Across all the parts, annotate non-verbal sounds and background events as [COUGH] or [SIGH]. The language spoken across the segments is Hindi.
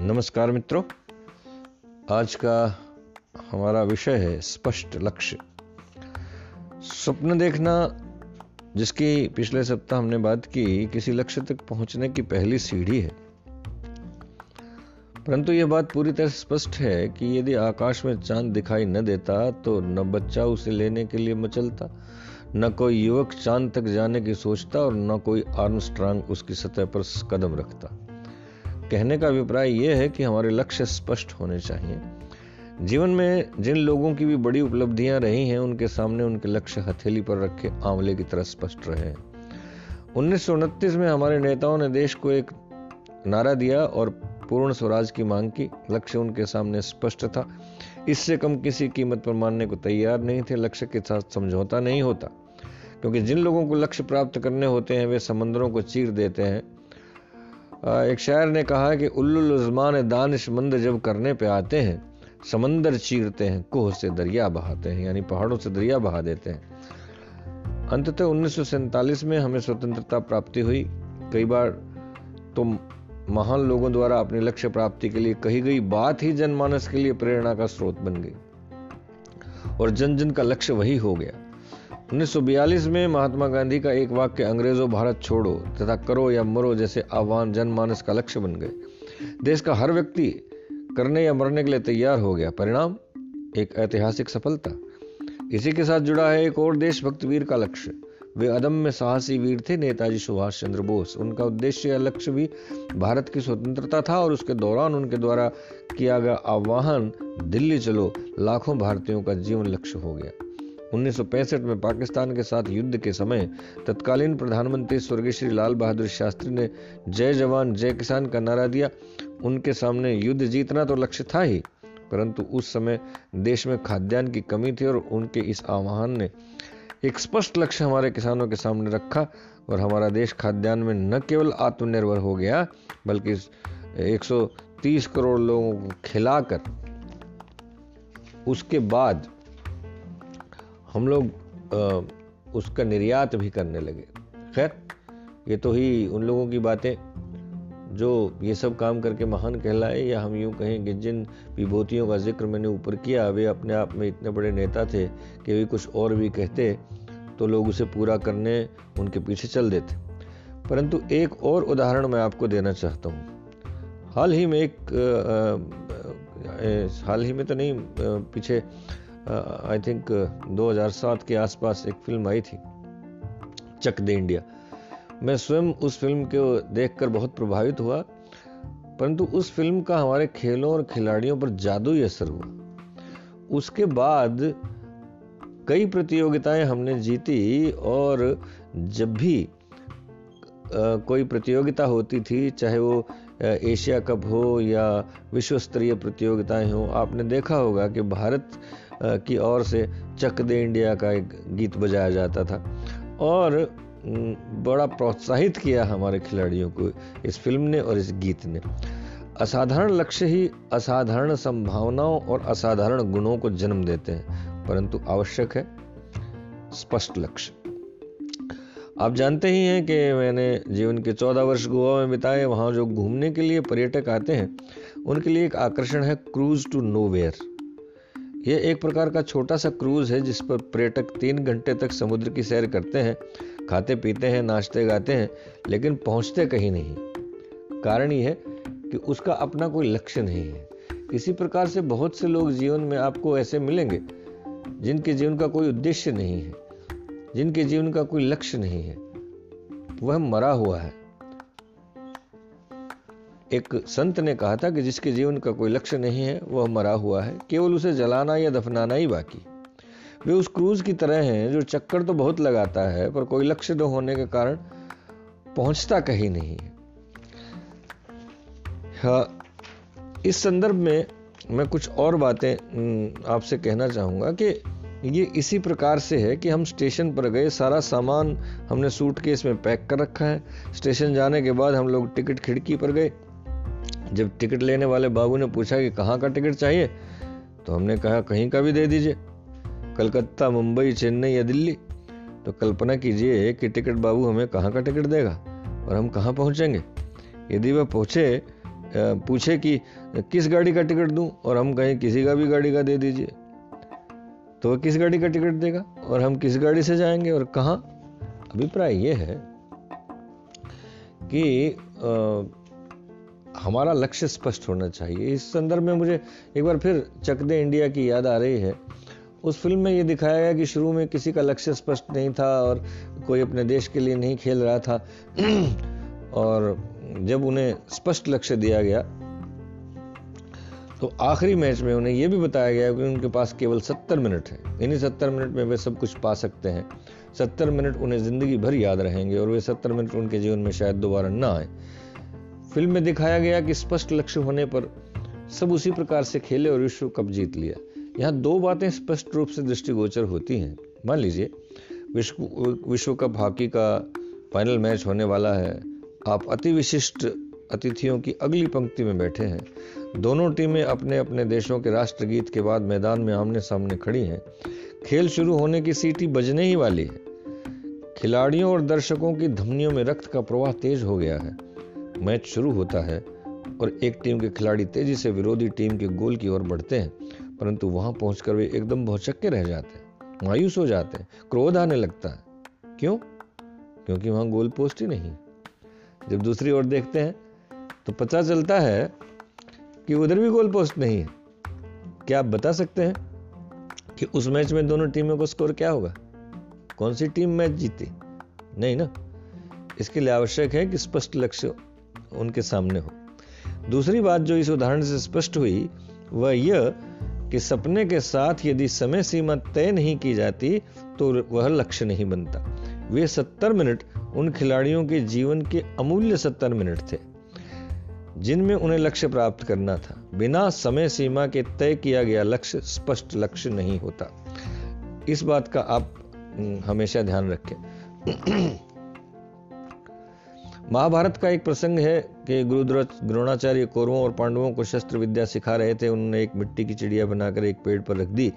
नमस्कार मित्रों। आज का हमारा विषय है स्पष्ट लक्ष्य। स्वप्न देखना, जिसकी पिछले सप्ताह हमने बात की, किसी लक्ष्य तक पहुँचने की पहली सीढ़ी है। परंतु यह बात पूरी तरह स्पष्ट है कि यदि आकाश में चाँद दिखाई न देता तो न बच्चा उसे लेने के लिए मचलता, न कोई युवक चाँद तक जाने की सोचता, और न कोई आर्मस्ट्रांग उसकी सतह पर कदम रखता। कहने का अभिप्राय यह है कि हमारे लक्ष्य स्पष्ट होने चाहिए। जीवन में जिन लोगों की भी बड़ी उपलब्धियाँ रही हैं, उनके सामने उनके लक्ष्य हथेली पर रखे आंवले की तरह स्पष्ट रहे। उन्नीस में हमारे नेताओं ने देश को एक नारा दिया और पूर्ण स्वराज की मांग की। लक्ष्य उनके सामने स्पष्ट था। इससे कम किसी कीमत पर मानने को तैयार नहीं थे। लक्ष्य के साथ समझौता नहीं होता, क्योंकि जिन लोगों को लक्ष्य प्राप्त करने होते हैं, वे समंदरों को चीर देते हैं। एक शायर ने कहा कि उल्लुलजमान दानिशमंद जब करने पे आते हैं, समंदर चीरते हैं, कोह से दरिया बहाते हैं, यानी पहाड़ों से दरिया बहा देते हैं। अंततः उन्नीस सौ सैंतालीस में हमें स्वतंत्रता प्राप्ति हुई। कई बार तो महान लोगों द्वारा अपने लक्ष्य प्राप्ति के लिए कही गई बात ही जनमानस के लिए प्रेरणा का स्रोत बन गई। और जन जन का लक्ष्य वही हो गया। 1942 में महात्मा गांधी का एक वाक्य, अंग्रेज़ों भारत छोड़ो तथा करो या मरो जैसे आह्वान जनमानस का लक्ष्य बन गए। देश का हर व्यक्ति करने या मरने के लिए तैयार हो गया। परिणाम? एक ऐतिहासिक सफलता। इसी के साथ जुड़ा है एक और देशभक्त वीर का लक्ष्य। वे अदम्य साहसी वीर थे, नेताजी सुभाष चंद्र बोस। उनका उद्देश्य या लक्ष्य भी भारत की स्वतंत्रता था और उसके दौरान उनके द्वारा किया गया आह्वान, दिल्ली चलो लाखों भारतीयों का जीवन लक्ष्य हो गया। 1965 में पाकिस्तान के साथ युद्ध के समय तत्कालीन प्रधानमंत्री स्वर्गीय श्री लाल बहादुर शास्त्री ने जय जवान, जय किसान का नारा दिया। उनके सामने युद्ध जीतना तो लक्ष्य था ही, परंतु उस समय देश में खाद्यान्न की कमी थी और उनके इस आह्वान ने एक स्पष्ट लक्ष्य हमारे किसानों के सामने रखा और हमारा देश खाद्यान्न में न केवल आत्मनिर्भर हो गया, बल्कि 130 करोड़ लोगों को खिलाकर उसके बाद हम लोग उसका निर्यात भी करने लगे। खैर ये तो ही उन लोगों की बातें जो ये सब काम करके महान कहलाए या हम यूँ कहें कि जिन विभूतियों का ज़िक्र मैंने ऊपर किया वे अपने आप में इतने बड़े नेता थे कि वे कुछ और भी कहते तो लोग उसे पूरा करने उनके पीछे चल देते। परंतु एक और उदाहरण मैं आपको देना चाहता हूँ। हाल ही में एक आ, आ, हाल ही में तो नहीं पीछे आई थिंक 2007 के आसपास एक फ़िल्म आई थी चक दे इंडिया मैं स्वयं उस फ़िल्म को देखकर बहुत प्रभावित हुआ परंतु उस फ़िल्म का हमारे खेलों और खिलाड़ियों पर जादुई असर हुआ। उसके बाद कई प्रतियोगिताएँ हमने जीती और जब भी आ, कोई प्रतियोगिता होती थी चाहे वो एशिया कप हो या विश्व स्तरीय प्रतियोगिताएँ हो आपने देखा होगा कि भारत की ओर से चक दे इंडिया का एक गीत बजाया जाता था। और बड़ा प्रोत्साहित किया हमारे खिलाड़ियों को इस फ़िल्म ने और इस गीत ने। असाधारण लक्ष्य ही असाधारण संभावनाओं और असाधारण गुणों को जन्म देते हैं, परंतु आवश्यक है स्पष्ट लक्ष्य। आप जानते ही हैं कि मैंने जीवन के चौदह वर्ष गोवा में बिताए, वहाँ जो घूमने के लिए पर्यटक आते हैं, उनके लिए एक आकर्षण है क्रूज टू नोवेयर। यह एक प्रकार का छोटा सा क्रूज है, जिस पर पर्यटक तीन घंटे तक समुद्र की सैर करते हैं, खाते पीते हैं नाचते गाते हैं, लेकिन पहुँचते कहीं नहीं। कारण यह है कि उसका अपना कोई लक्ष्य नहीं है। इसी प्रकार से बहुत से लोग जीवन में आपको ऐसे मिलेंगे, जिनके जीवन का कोई उद्देश्य नहीं है, जिनके जीवन का कोई लक्ष्य नहीं है। वह मरा हुआ है। एक संत ने कहा था कि जिसके जीवन का कोई लक्ष्य नहीं है वह मरा हुआ है। केवल उसे जलाना या दफनाना ही बाकी। वे उस क्रूज की तरह हैं जो चक्कर तो बहुत लगाता है पर कोई लक्ष्य न होने के कारण पहुँचता कहीं नहीं है। हाँ, इस संदर्भ में मैं कुछ और बातें आपसे कहना चाहूँगा कि ये इसी प्रकार से है कि हम स्टेशन पर गए सारा सामान हमने सूट सूटकेस में पैक कर रखा है। स्टेशन जाने के बाद हम लोग टिकट खिड़की पर गए जब टिकट लेने वाले बाबू ने पूछा कि कहाँ का टिकट चाहिए तो हमने कहा कहीं का भी दे दीजिए। कलकत्ता मुंबई चेन्नई या दिल्ली। तो कल्पना कीजिए कि टिकट बाबू हमें कहाँ का टिकट देगा और हम कहाँ पहुँचेंगे। यदि वह पहुँचे पूछे कि किस गाड़ी का टिकट दूँ और हम कहें किसी का भी गाड़ी का दे दीजिए। तो वह किस गाड़ी का टिकट देगा और हम किस गाड़ी से जाएँगे और कहाँ? अभिप्राय ये है कि आ, हमारा लक्ष्य स्पष्ट होना चाहिए। इस संदर्भ में मुझे एक बार फिर चक दे इंडिया की याद आ रही है। उस फ़िल्म में ये दिखाया गया कि शुरू में किसी का लक्ष्य स्पष्ट नहीं था और कोई अपने देश के लिए नहीं खेल रहा था। [CLEARS THROAT] और जब उन्हें स्पष्ट लक्ष्य दिया गया तो आखिरी मैच में उन्हें यह भी बताया गया कि उनके पास केवल सत्तर मिनट है। इन्हीं सत्तर मिनट में वे सब कुछ पा सकते हैं। सत्तर मिनट उन्हें ज़िंदगी भर याद रहेंगे और वे सत्तर मिनट उनके जीवन में शायद दोबारा ना आए। फ़िल्म में दिखाया गया कि स्पष्ट लक्ष्य होने पर सब उसी प्रकार से खेले और विश्व कप जीत लिया। यहाँ दो बातें स्पष्ट रूप से दृष्टिगोचर होती हैं। मान लीजिए, विश्व विश्व कप हॉकी का फाइनल मैच होने वाला है। आप अति विशिष्ट अतिथियों की अगली पंक्ति में बैठे हैं। दोनों टीमें अपने अपने देशों के राष्ट्रगीत के बाद मैदान में आमने सामने खड़ी हैं। खेल शुरू होने की सीटी बजने ही वाली है। खिलाड़ियों और दर्शकों की धमनियों में रक्त का प्रवाह तेज हो गया है। मैच शुरू होता है और एक टीम के खिलाड़ी तेज़ी से विरोधी टीम के गोल की ओर बढ़ते हैं, परंतु वहाँ पहुंचकर वे एकदम भौचक्के रह जाते हैं, मायूस हो जाते हैं, क्रोध आने लगता है। क्यों? क्योंकि वहाँ गोल पोस्ट ही नहीं। जब दूसरी ओर देखते हैं तो पता चलता है कि उधर भी गोल पोस्ट नहीं है। क्या आप बता सकते हैं कि उस मैच में दोनों टीमों का स्कोर क्या होगा? कौन सी टीम मैच जीती? नहीं ना? इसके लिए आवश्यक है कि स्पष्ट लक्ष्य उनके सामने हो। दूसरी बात जो इस उदाहरण से स्पष्ट हुई, वह यह कि सपने के साथ यदि समय सीमा तय नहीं की जाती तो वह लक्ष्य नहीं बनता। वे सत्तर मिनट उन खिलाड़ियों के जीवन के अमूल्य सत्तर मिनट थे, जिनमें उन्हें लक्ष्य प्राप्त करना था। बिना समय सीमा के तय किया गया लक्ष्य स्पष्ट लक्ष्य नहीं होता। इस बात का आप, हमेशा ध्यान रखें। महाभारत का एक प्रसंग है कि गुरु द्रोणाचार्य कौरवों और पांडवों को शस्त्र विद्या सिखा रहे थे। उन्होंने एक मिट्टी की चिड़िया बनाकर एक पेड़ पर रख दी।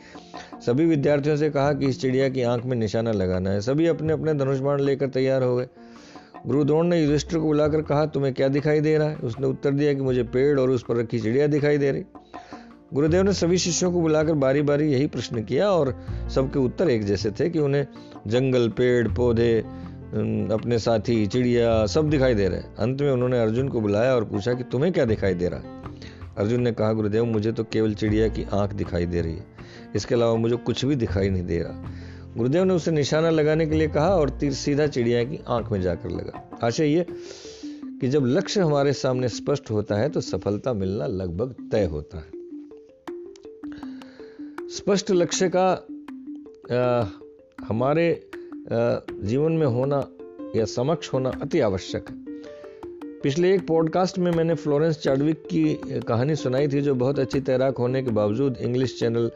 सभी विद्यार्थियों से कहा कि इस चिड़िया की आँख में निशाना लगाना है। सभी अपने अपने धनुष बाण लेकर तैयार हो गए। गुरु द्रोण ने युधिष्ठिर को बुलाकर कहा, तुम्हें क्या दिखाई दे रहा है? उसने उत्तर दिया कि, मुझे पेड़ और उस पर रखी चिड़िया दिखाई दे रही गुरुदेव ने सभी शिष्यों को बुलाकर बारी बारी यही प्रश्न किया और सबके उत्तर एक जैसे थे कि उन्हें जंगल, पेड़, पौधे अपने साथी चिड़िया सब दिखाई दे रहे अंत में उन्होंने अर्जुन को बुलाया और पूछा कि तुम्हें क्या दिखाई दे रहा है? अर्जुन ने कहा गुरुदेव मुझे तो केवल चिड़िया की आँख दिखाई दे रही है। इसके अलावा मुझे कुछ भी दिखाई नहीं दे रहा। गुरुदेव ने उसे निशाना लगाने के लिए कहा और तीर सीधा चिड़िया की आँख में जाकर लगा। आशय ये कि जब लक्ष्य हमारे सामने स्पष्ट होता है तो सफलता मिलना लगभग तय होता है। स्पष्ट लक्ष्य का आ, हमारे जीवन में होना या समक्ष होना अति आवश्यक है। पिछले एक पॉडकास्ट में मैंने फ्लोरेंस चार्डविक की कहानी सुनाई थी जो बहुत अच्छी तैराक होने के बावजूद इंग्लिश चैनल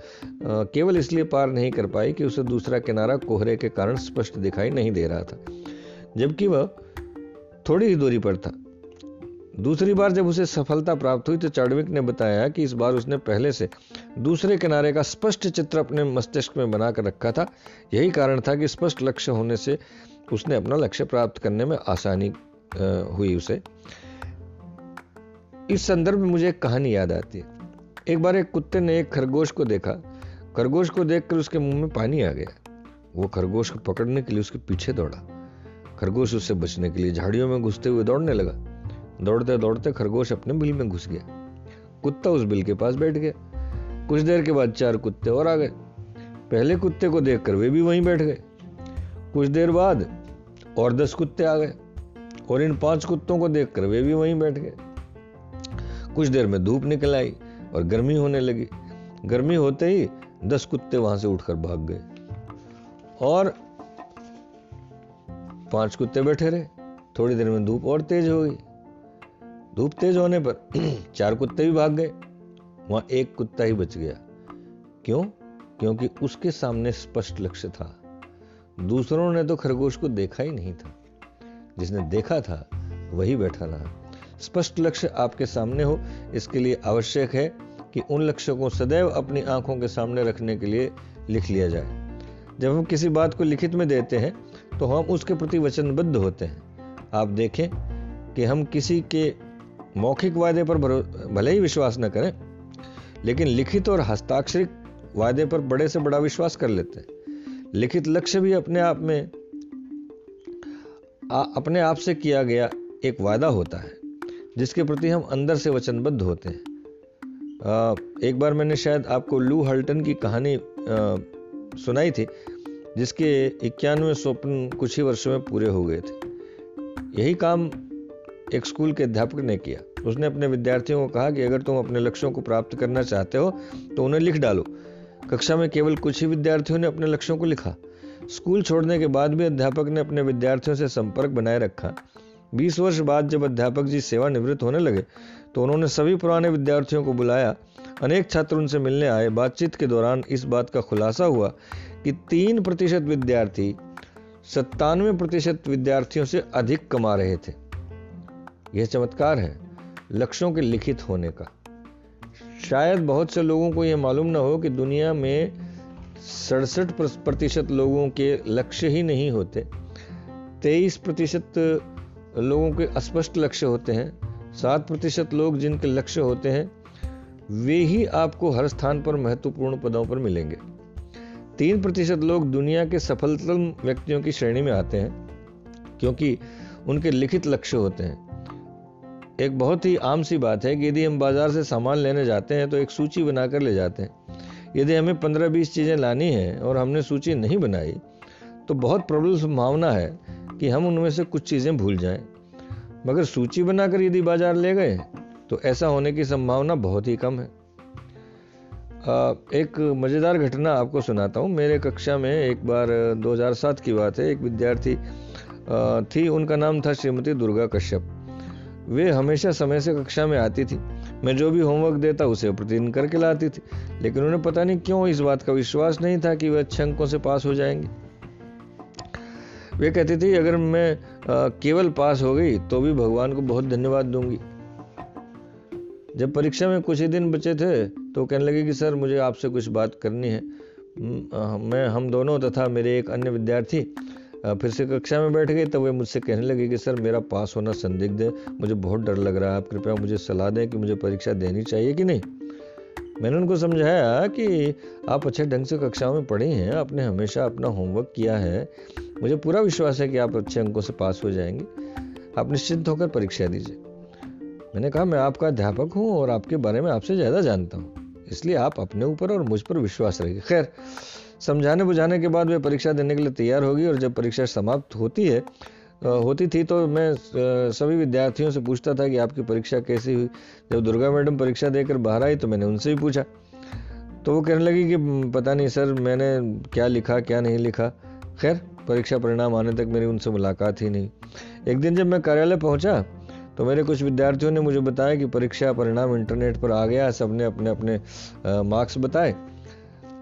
केवल इसलिए पार नहीं कर पाई कि उसे दूसरा किनारा कोहरे के कारण स्पष्ट दिखाई नहीं दे रहा था। जबकि वह थोड़ी ही दूरी पर था। दूसरी बार जब उसे सफलता प्राप्त हुई तो चार्डविक ने बताया कि इस बार उसने पहले से दूसरे किनारे का स्पष्ट चित्र अपने मस्तिष्क में बनाकर रखा था। यही कारण था कि स्पष्ट लक्ष्य होने से उसने अपना लक्ष्य प्राप्त करने में आसानी हुई उसे। इस संदर्भ में मुझे एक कहानी याद आती है। एक बार एक कुत्ते ने एक खरगोश को देखा। खरगोश को देखकर उसके मुँह में पानी आ गया। वो खरगोश को पकड़ने के लिए उसके पीछे दौड़ा। खरगोश उससे बचने के लिए झाड़ियों में घुसते हुए दौड़ने लगा। दौड़ते दौड़ते खरगोश अपने बिल में घुस गया। कुत्ता उस बिल के पास बैठ गया। कुछ देर के बाद चार कुत्ते और आ गए। पहले कुत्ते को देखकर वे भी वहीं बैठ गए। कुछ देर बाद और दस कुत्ते आ गए और इन पाँच कुत्तों को देखकर वे भी वहीं बैठ गए। कुछ देर में धूप निकल आई और गर्मी होने लगी। गर्मी होते ही दस कुत्ते वहाँ से उठकर भाग गए और पाँच कुत्ते बैठे रहे। थोड़ी देर में धूप और तेज हो गई। धूप तेज होने पर [CLEARS THROAT] चार कुत्ते भी भाग गए। वहाँ एक कुत्ता ही बच गया। क्यों? क्योंकि उसके सामने स्पष्ट लक्ष्य था। दूसरों ने तो खरगोश को देखा ही नहीं था। जिसने देखा था, वही बैठा रहा। स्पष्ट लक्ष्य आपके सामने हो, इसके लिए आवश्यक है कि उन लक्ष्यों को सदैव अपनी आँखों के सामने रखने के लिए लिख लिया जाए। जब हम किसी बात को लिखित में देते हैं तो हम उसके प्रति वचनबद्ध होते हैं। आप देखें कि हम किसी के मौखिक वादे पर भले ही विश्वास न करें लेकिन लिखित और हस्ताक्षरित वायदे पर बड़े से बड़ा विश्वास कर लेते हैं। लिखित लक्ष्य भी अपने आप में आ, अपने आप से किया गया एक वायदा होता है जिसके प्रति हम अंदर से वचनबद्ध होते हैं। आ, एक बार मैंने शायद आपको लू हल्टन की कहानी आ, सुनाई थी जिसके इक्यानवे स्वप्न कुछ ही वर्षों में पूरे हो गए थे। यही काम एक स्कूल के अध्यापक ने किया। उसने अपने विद्यार्थियों को कहा कि अगर तुम अपने लक्ष्यों को प्राप्त करना चाहते हो तो उन्हें लिख डालो। कक्षा में केवल कुछ ही विद्यार्थियों ने अपने लक्ष्यों को लिखा। स्कूल छोड़ने के बाद भी अध्यापक ने अपने विद्यार्थियों से संपर्क बनाए रखा। बीस वर्ष बाद जब अध्यापक जी सेवानिवृत्त होने लगे तो उन्होंने सभी पुराने विद्यार्थियों को बुलाया। अनेक छात्र उनसे मिलने आए। बातचीत के दौरान इस बात का खुलासा हुआ कि तीन प्रतिशत विद्यार्थी सत्तानवे प्रतिशत विद्यार्थियों से अधिक कमा रहे थे। यह चमत्कार है। लक्ष्यों के लिखित होने का। शायद बहुत से लोगों को यह मालूम ना हो कि दुनिया में सड़सठ प्रतिशत लोगों के लक्ष्य ही नहीं होते। तेईस प्रतिशत लोगों के अस्पष्ट लक्ष्य होते हैं। सात प्रतिशत लोग जिनके लक्ष्य होते हैं, वे ही आपको हर स्थान पर महत्वपूर्ण पदों पर मिलेंगे। तीन प्रतिशत लोग दुनिया के सफलतम व्यक्तियों की श्रेणी में आते हैं, क्योंकि उनके लिखित लक्ष्य होते हैं। एक बहुत ही आम सी बात है कि यदि हम बाज़ार से सामान लेने जाते हैं तो एक सूची बनाकर ले जाते हैं। यदि हमें पंद्रह बीस चीज़ें लानी है और हमने सूची नहीं बनाई तो बहुत प्रबल संभावना है कि हम उनमें से कुछ चीज़ें भूल जाएँ। मगर सूची बनाकर यदि बाज़ार ले गए तो ऐसा होने की संभावना बहुत ही कम है। एक मज़ेदार घटना आपको सुनाता हूँ। मेरे कक्षा में एक बार 2007 की बात है। एक विद्यार्थी थी, उनका नाम था श्रीमती दुर्गा कश्यप। वे हमेशा समय से कक्षा में आती थी। मैं जो भी होमवर्क देता, उसे प्रतिदिन करके लाती थी। लेकिन उन्हें पता नहीं क्यों इस बात का विश्वास नहीं था कि वे अच्छे अंकों से पास हो जाएँगे। वे कहती थी, अगर मैं केवल पास हो गई तो भी भगवान को बहुत धन्यवाद दूँगी। जब परीक्षा में कुछ ही दिन बचे थे तो कहने लगे कि, सर, मुझे आपसे कुछ बात करनी है। मैं, हम दोनों तथा मेरे एक अन्य विद्यार्थी फिर से कक्षा में बैठ गए, तब वे मुझसे कहने लगे कि, सर, मेरा पास होना संदिग्ध है, मुझे बहुत डर लग रहा है। आप कृपया मुझे सलाह दें कि मुझे परीक्षा देनी चाहिए कि नहीं? मैंने उनको समझाया कि आप अच्छे ढंग से कक्षाओं में पढ़े हैं, आपने हमेशा अपना होमवर्क किया है। मुझे पूरा विश्वास है कि आप अच्छे अंकों से पास हो जाएँगे। आप निश्चिंत होकर परीक्षा दीजिए। मैंने कहा, मैं आपका अध्यापक हूँ और आपके बारे में आपसे ज़्यादा जानता हूँ, इसलिए आप अपने ऊपर और मुझ पर विश्वास रखिए। खैर समझाने बुझाने के बाद वे परीक्षा देने के लिए तैयार होगी और जब परीक्षा समाप्त होती है होती थी तो मैं सभी विद्यार्थियों से पूछता था कि आपकी परीक्षा कैसी हुई। जब दुर्गा मैडम परीक्षा देकर बाहर आई तो मैंने उनसे भी पूछा। तो वो कहने लगी कि पता नहीं सर, मैंने क्या लिखा, क्या नहीं लिखा? खैर, परीक्षा परिणाम आने तक मेरी उनसे मुलाकात ही नहीं। एक दिन जब मैं कार्यालय पहुँचा तो मेरे कुछ विद्यार्थियों ने मुझे बताया कि परीक्षा परिणाम इंटरनेट पर आ गया सबने अपने अपने मार्क्स बताए।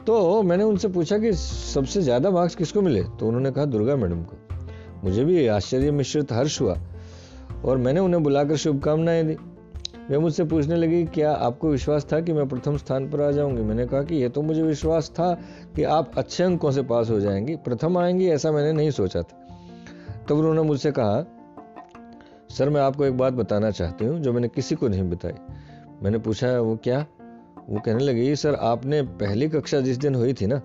तो मैंने उनसे पूछा कि सबसे ज़्यादा मार्क्स किसको मिले? तो उन्होंने कहा दुर्गा मैडम को। मुझे भी आश्चर्य मिश्रित हर्ष हुआ और मैंने उन्हें बुलाकर शुभकामनाएँ दी। वे मुझसे पूछने लगी क्या आपको विश्वास था कि मैं प्रथम स्थान पर आ जाऊँगी? मैंने कहा कि यह तो मुझे विश्वास था कि आप अच्छे अंकों से पास हो जाएँगी। प्रथम आएँगी ऐसा मैंने नहीं सोचा था। तब तो उन्होंने मुझसे कहा, सर, मैं आपको एक बात बताना चाहती हूँ जो मैंने किसी को नहीं बताई। मैंने पूछा, वो क्या? वो कहने लगी सर आपने पहली कक्षा जिस दिन हुई थी ना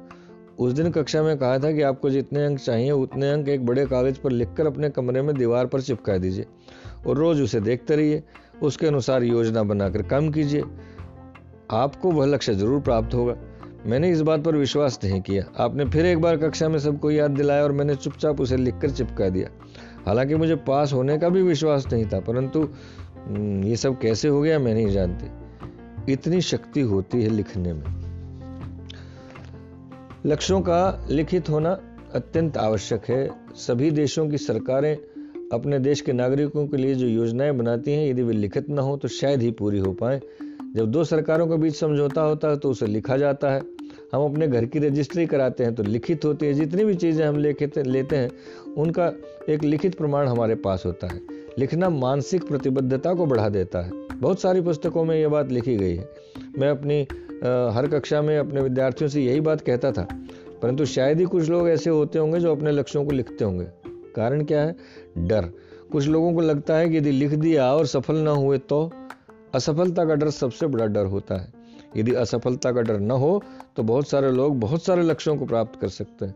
उस दिन कक्षा में कहा था कि आपको जितने अंक चाहिए उतने अंक एक बड़े कागज़ पर लिखकर अपने कमरे में दीवार पर चिपका दीजिए और रोज उसे देखते रहिए। उसके अनुसार योजना बनाकर काम कीजिए। आपको वह लक्ष्य ज़रूर प्राप्त होगा। मैंने इस बात पर विश्वास नहीं किया। आपने फिर एक बार कक्षा में सबको याद दिलाया और मैंने चुपचाप उसे लिखकर चिपका दिया। हालाँकि मुझे पास होने का भी विश्वास नहीं था परंतु हम्म, ये सब कैसे हो गया मैं नहीं जानती। इतनी शक्ति होती है लिखने में। लक्ष्यों का लिखित होना अत्यंत आवश्यक है। सभी देशों की सरकारें अपने देश के नागरिकों के लिए जो योजनाएँ बनाती हैं, यदि वे लिखित न हो तो शायद ही पूरी हो पाए। जब दो सरकारों के बीच समझौता होता है तो उसे लिखा जाता है। हम अपने घर की रजिस्ट्री कराते हैं तो लिखित होती है। जितनी भी चीज़ें हम लेते हैं, उनका एक लिखित प्रमाण हमारे पास होता है। लिखना मानसिक प्रतिबद्धता को बढ़ा देता है। बहुत सारी पुस्तकों में यह बात लिखी गई है। मैं अपनी आ, हर कक्षा में अपने विद्यार्थियों से यही बात कहता था परंतु शायद ही कुछ लोग ऐसे होते होंगे जो अपने लक्ष्यों को लिखते होंगे। कारण क्या है? डर। कुछ लोगों को लगता है कि यदि लिख दिया और सफल ना हुए तो असफलता का डर सबसे बड़ा डर होता है। यदि असफलता का डर न हो तो बहुत सारे लोग बहुत सारे लक्ष्यों को प्राप्त कर सकते हैं।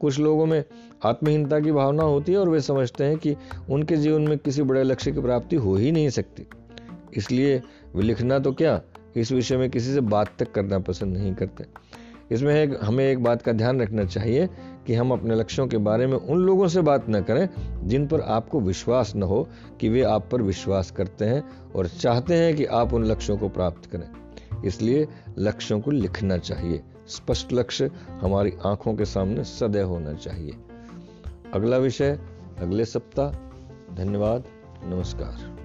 कुछ लोगों में आत्महीनता की भावना होती है और वे समझते हैं कि उनके जीवन में किसी बड़े लक्ष्य की प्राप्ति हो ही नहीं सकती। इसलिए वे लिखना तो क्या, इस विषय में किसी से बात तक करना पसंद नहीं करते। इसमें एक, हमें एक बात का ध्यान रखना चाहिए कि हम अपने लक्ष्यों के बारे में उन लोगों से बात न करें, जिन पर आपको विश्वास न हो कि वे आप पर विश्वास करते हैं और चाहते हैं कि आप उन लक्ष्यों को प्राप्त करें। इसलिए लक्ष्यों को लिखना चाहिए। स्पष्ट लक्ष्य हमारी आँखों के सामने सदैव होना चाहिए। अगला विषय, अगले सप्ताह। धन्यवाद, नमस्कार।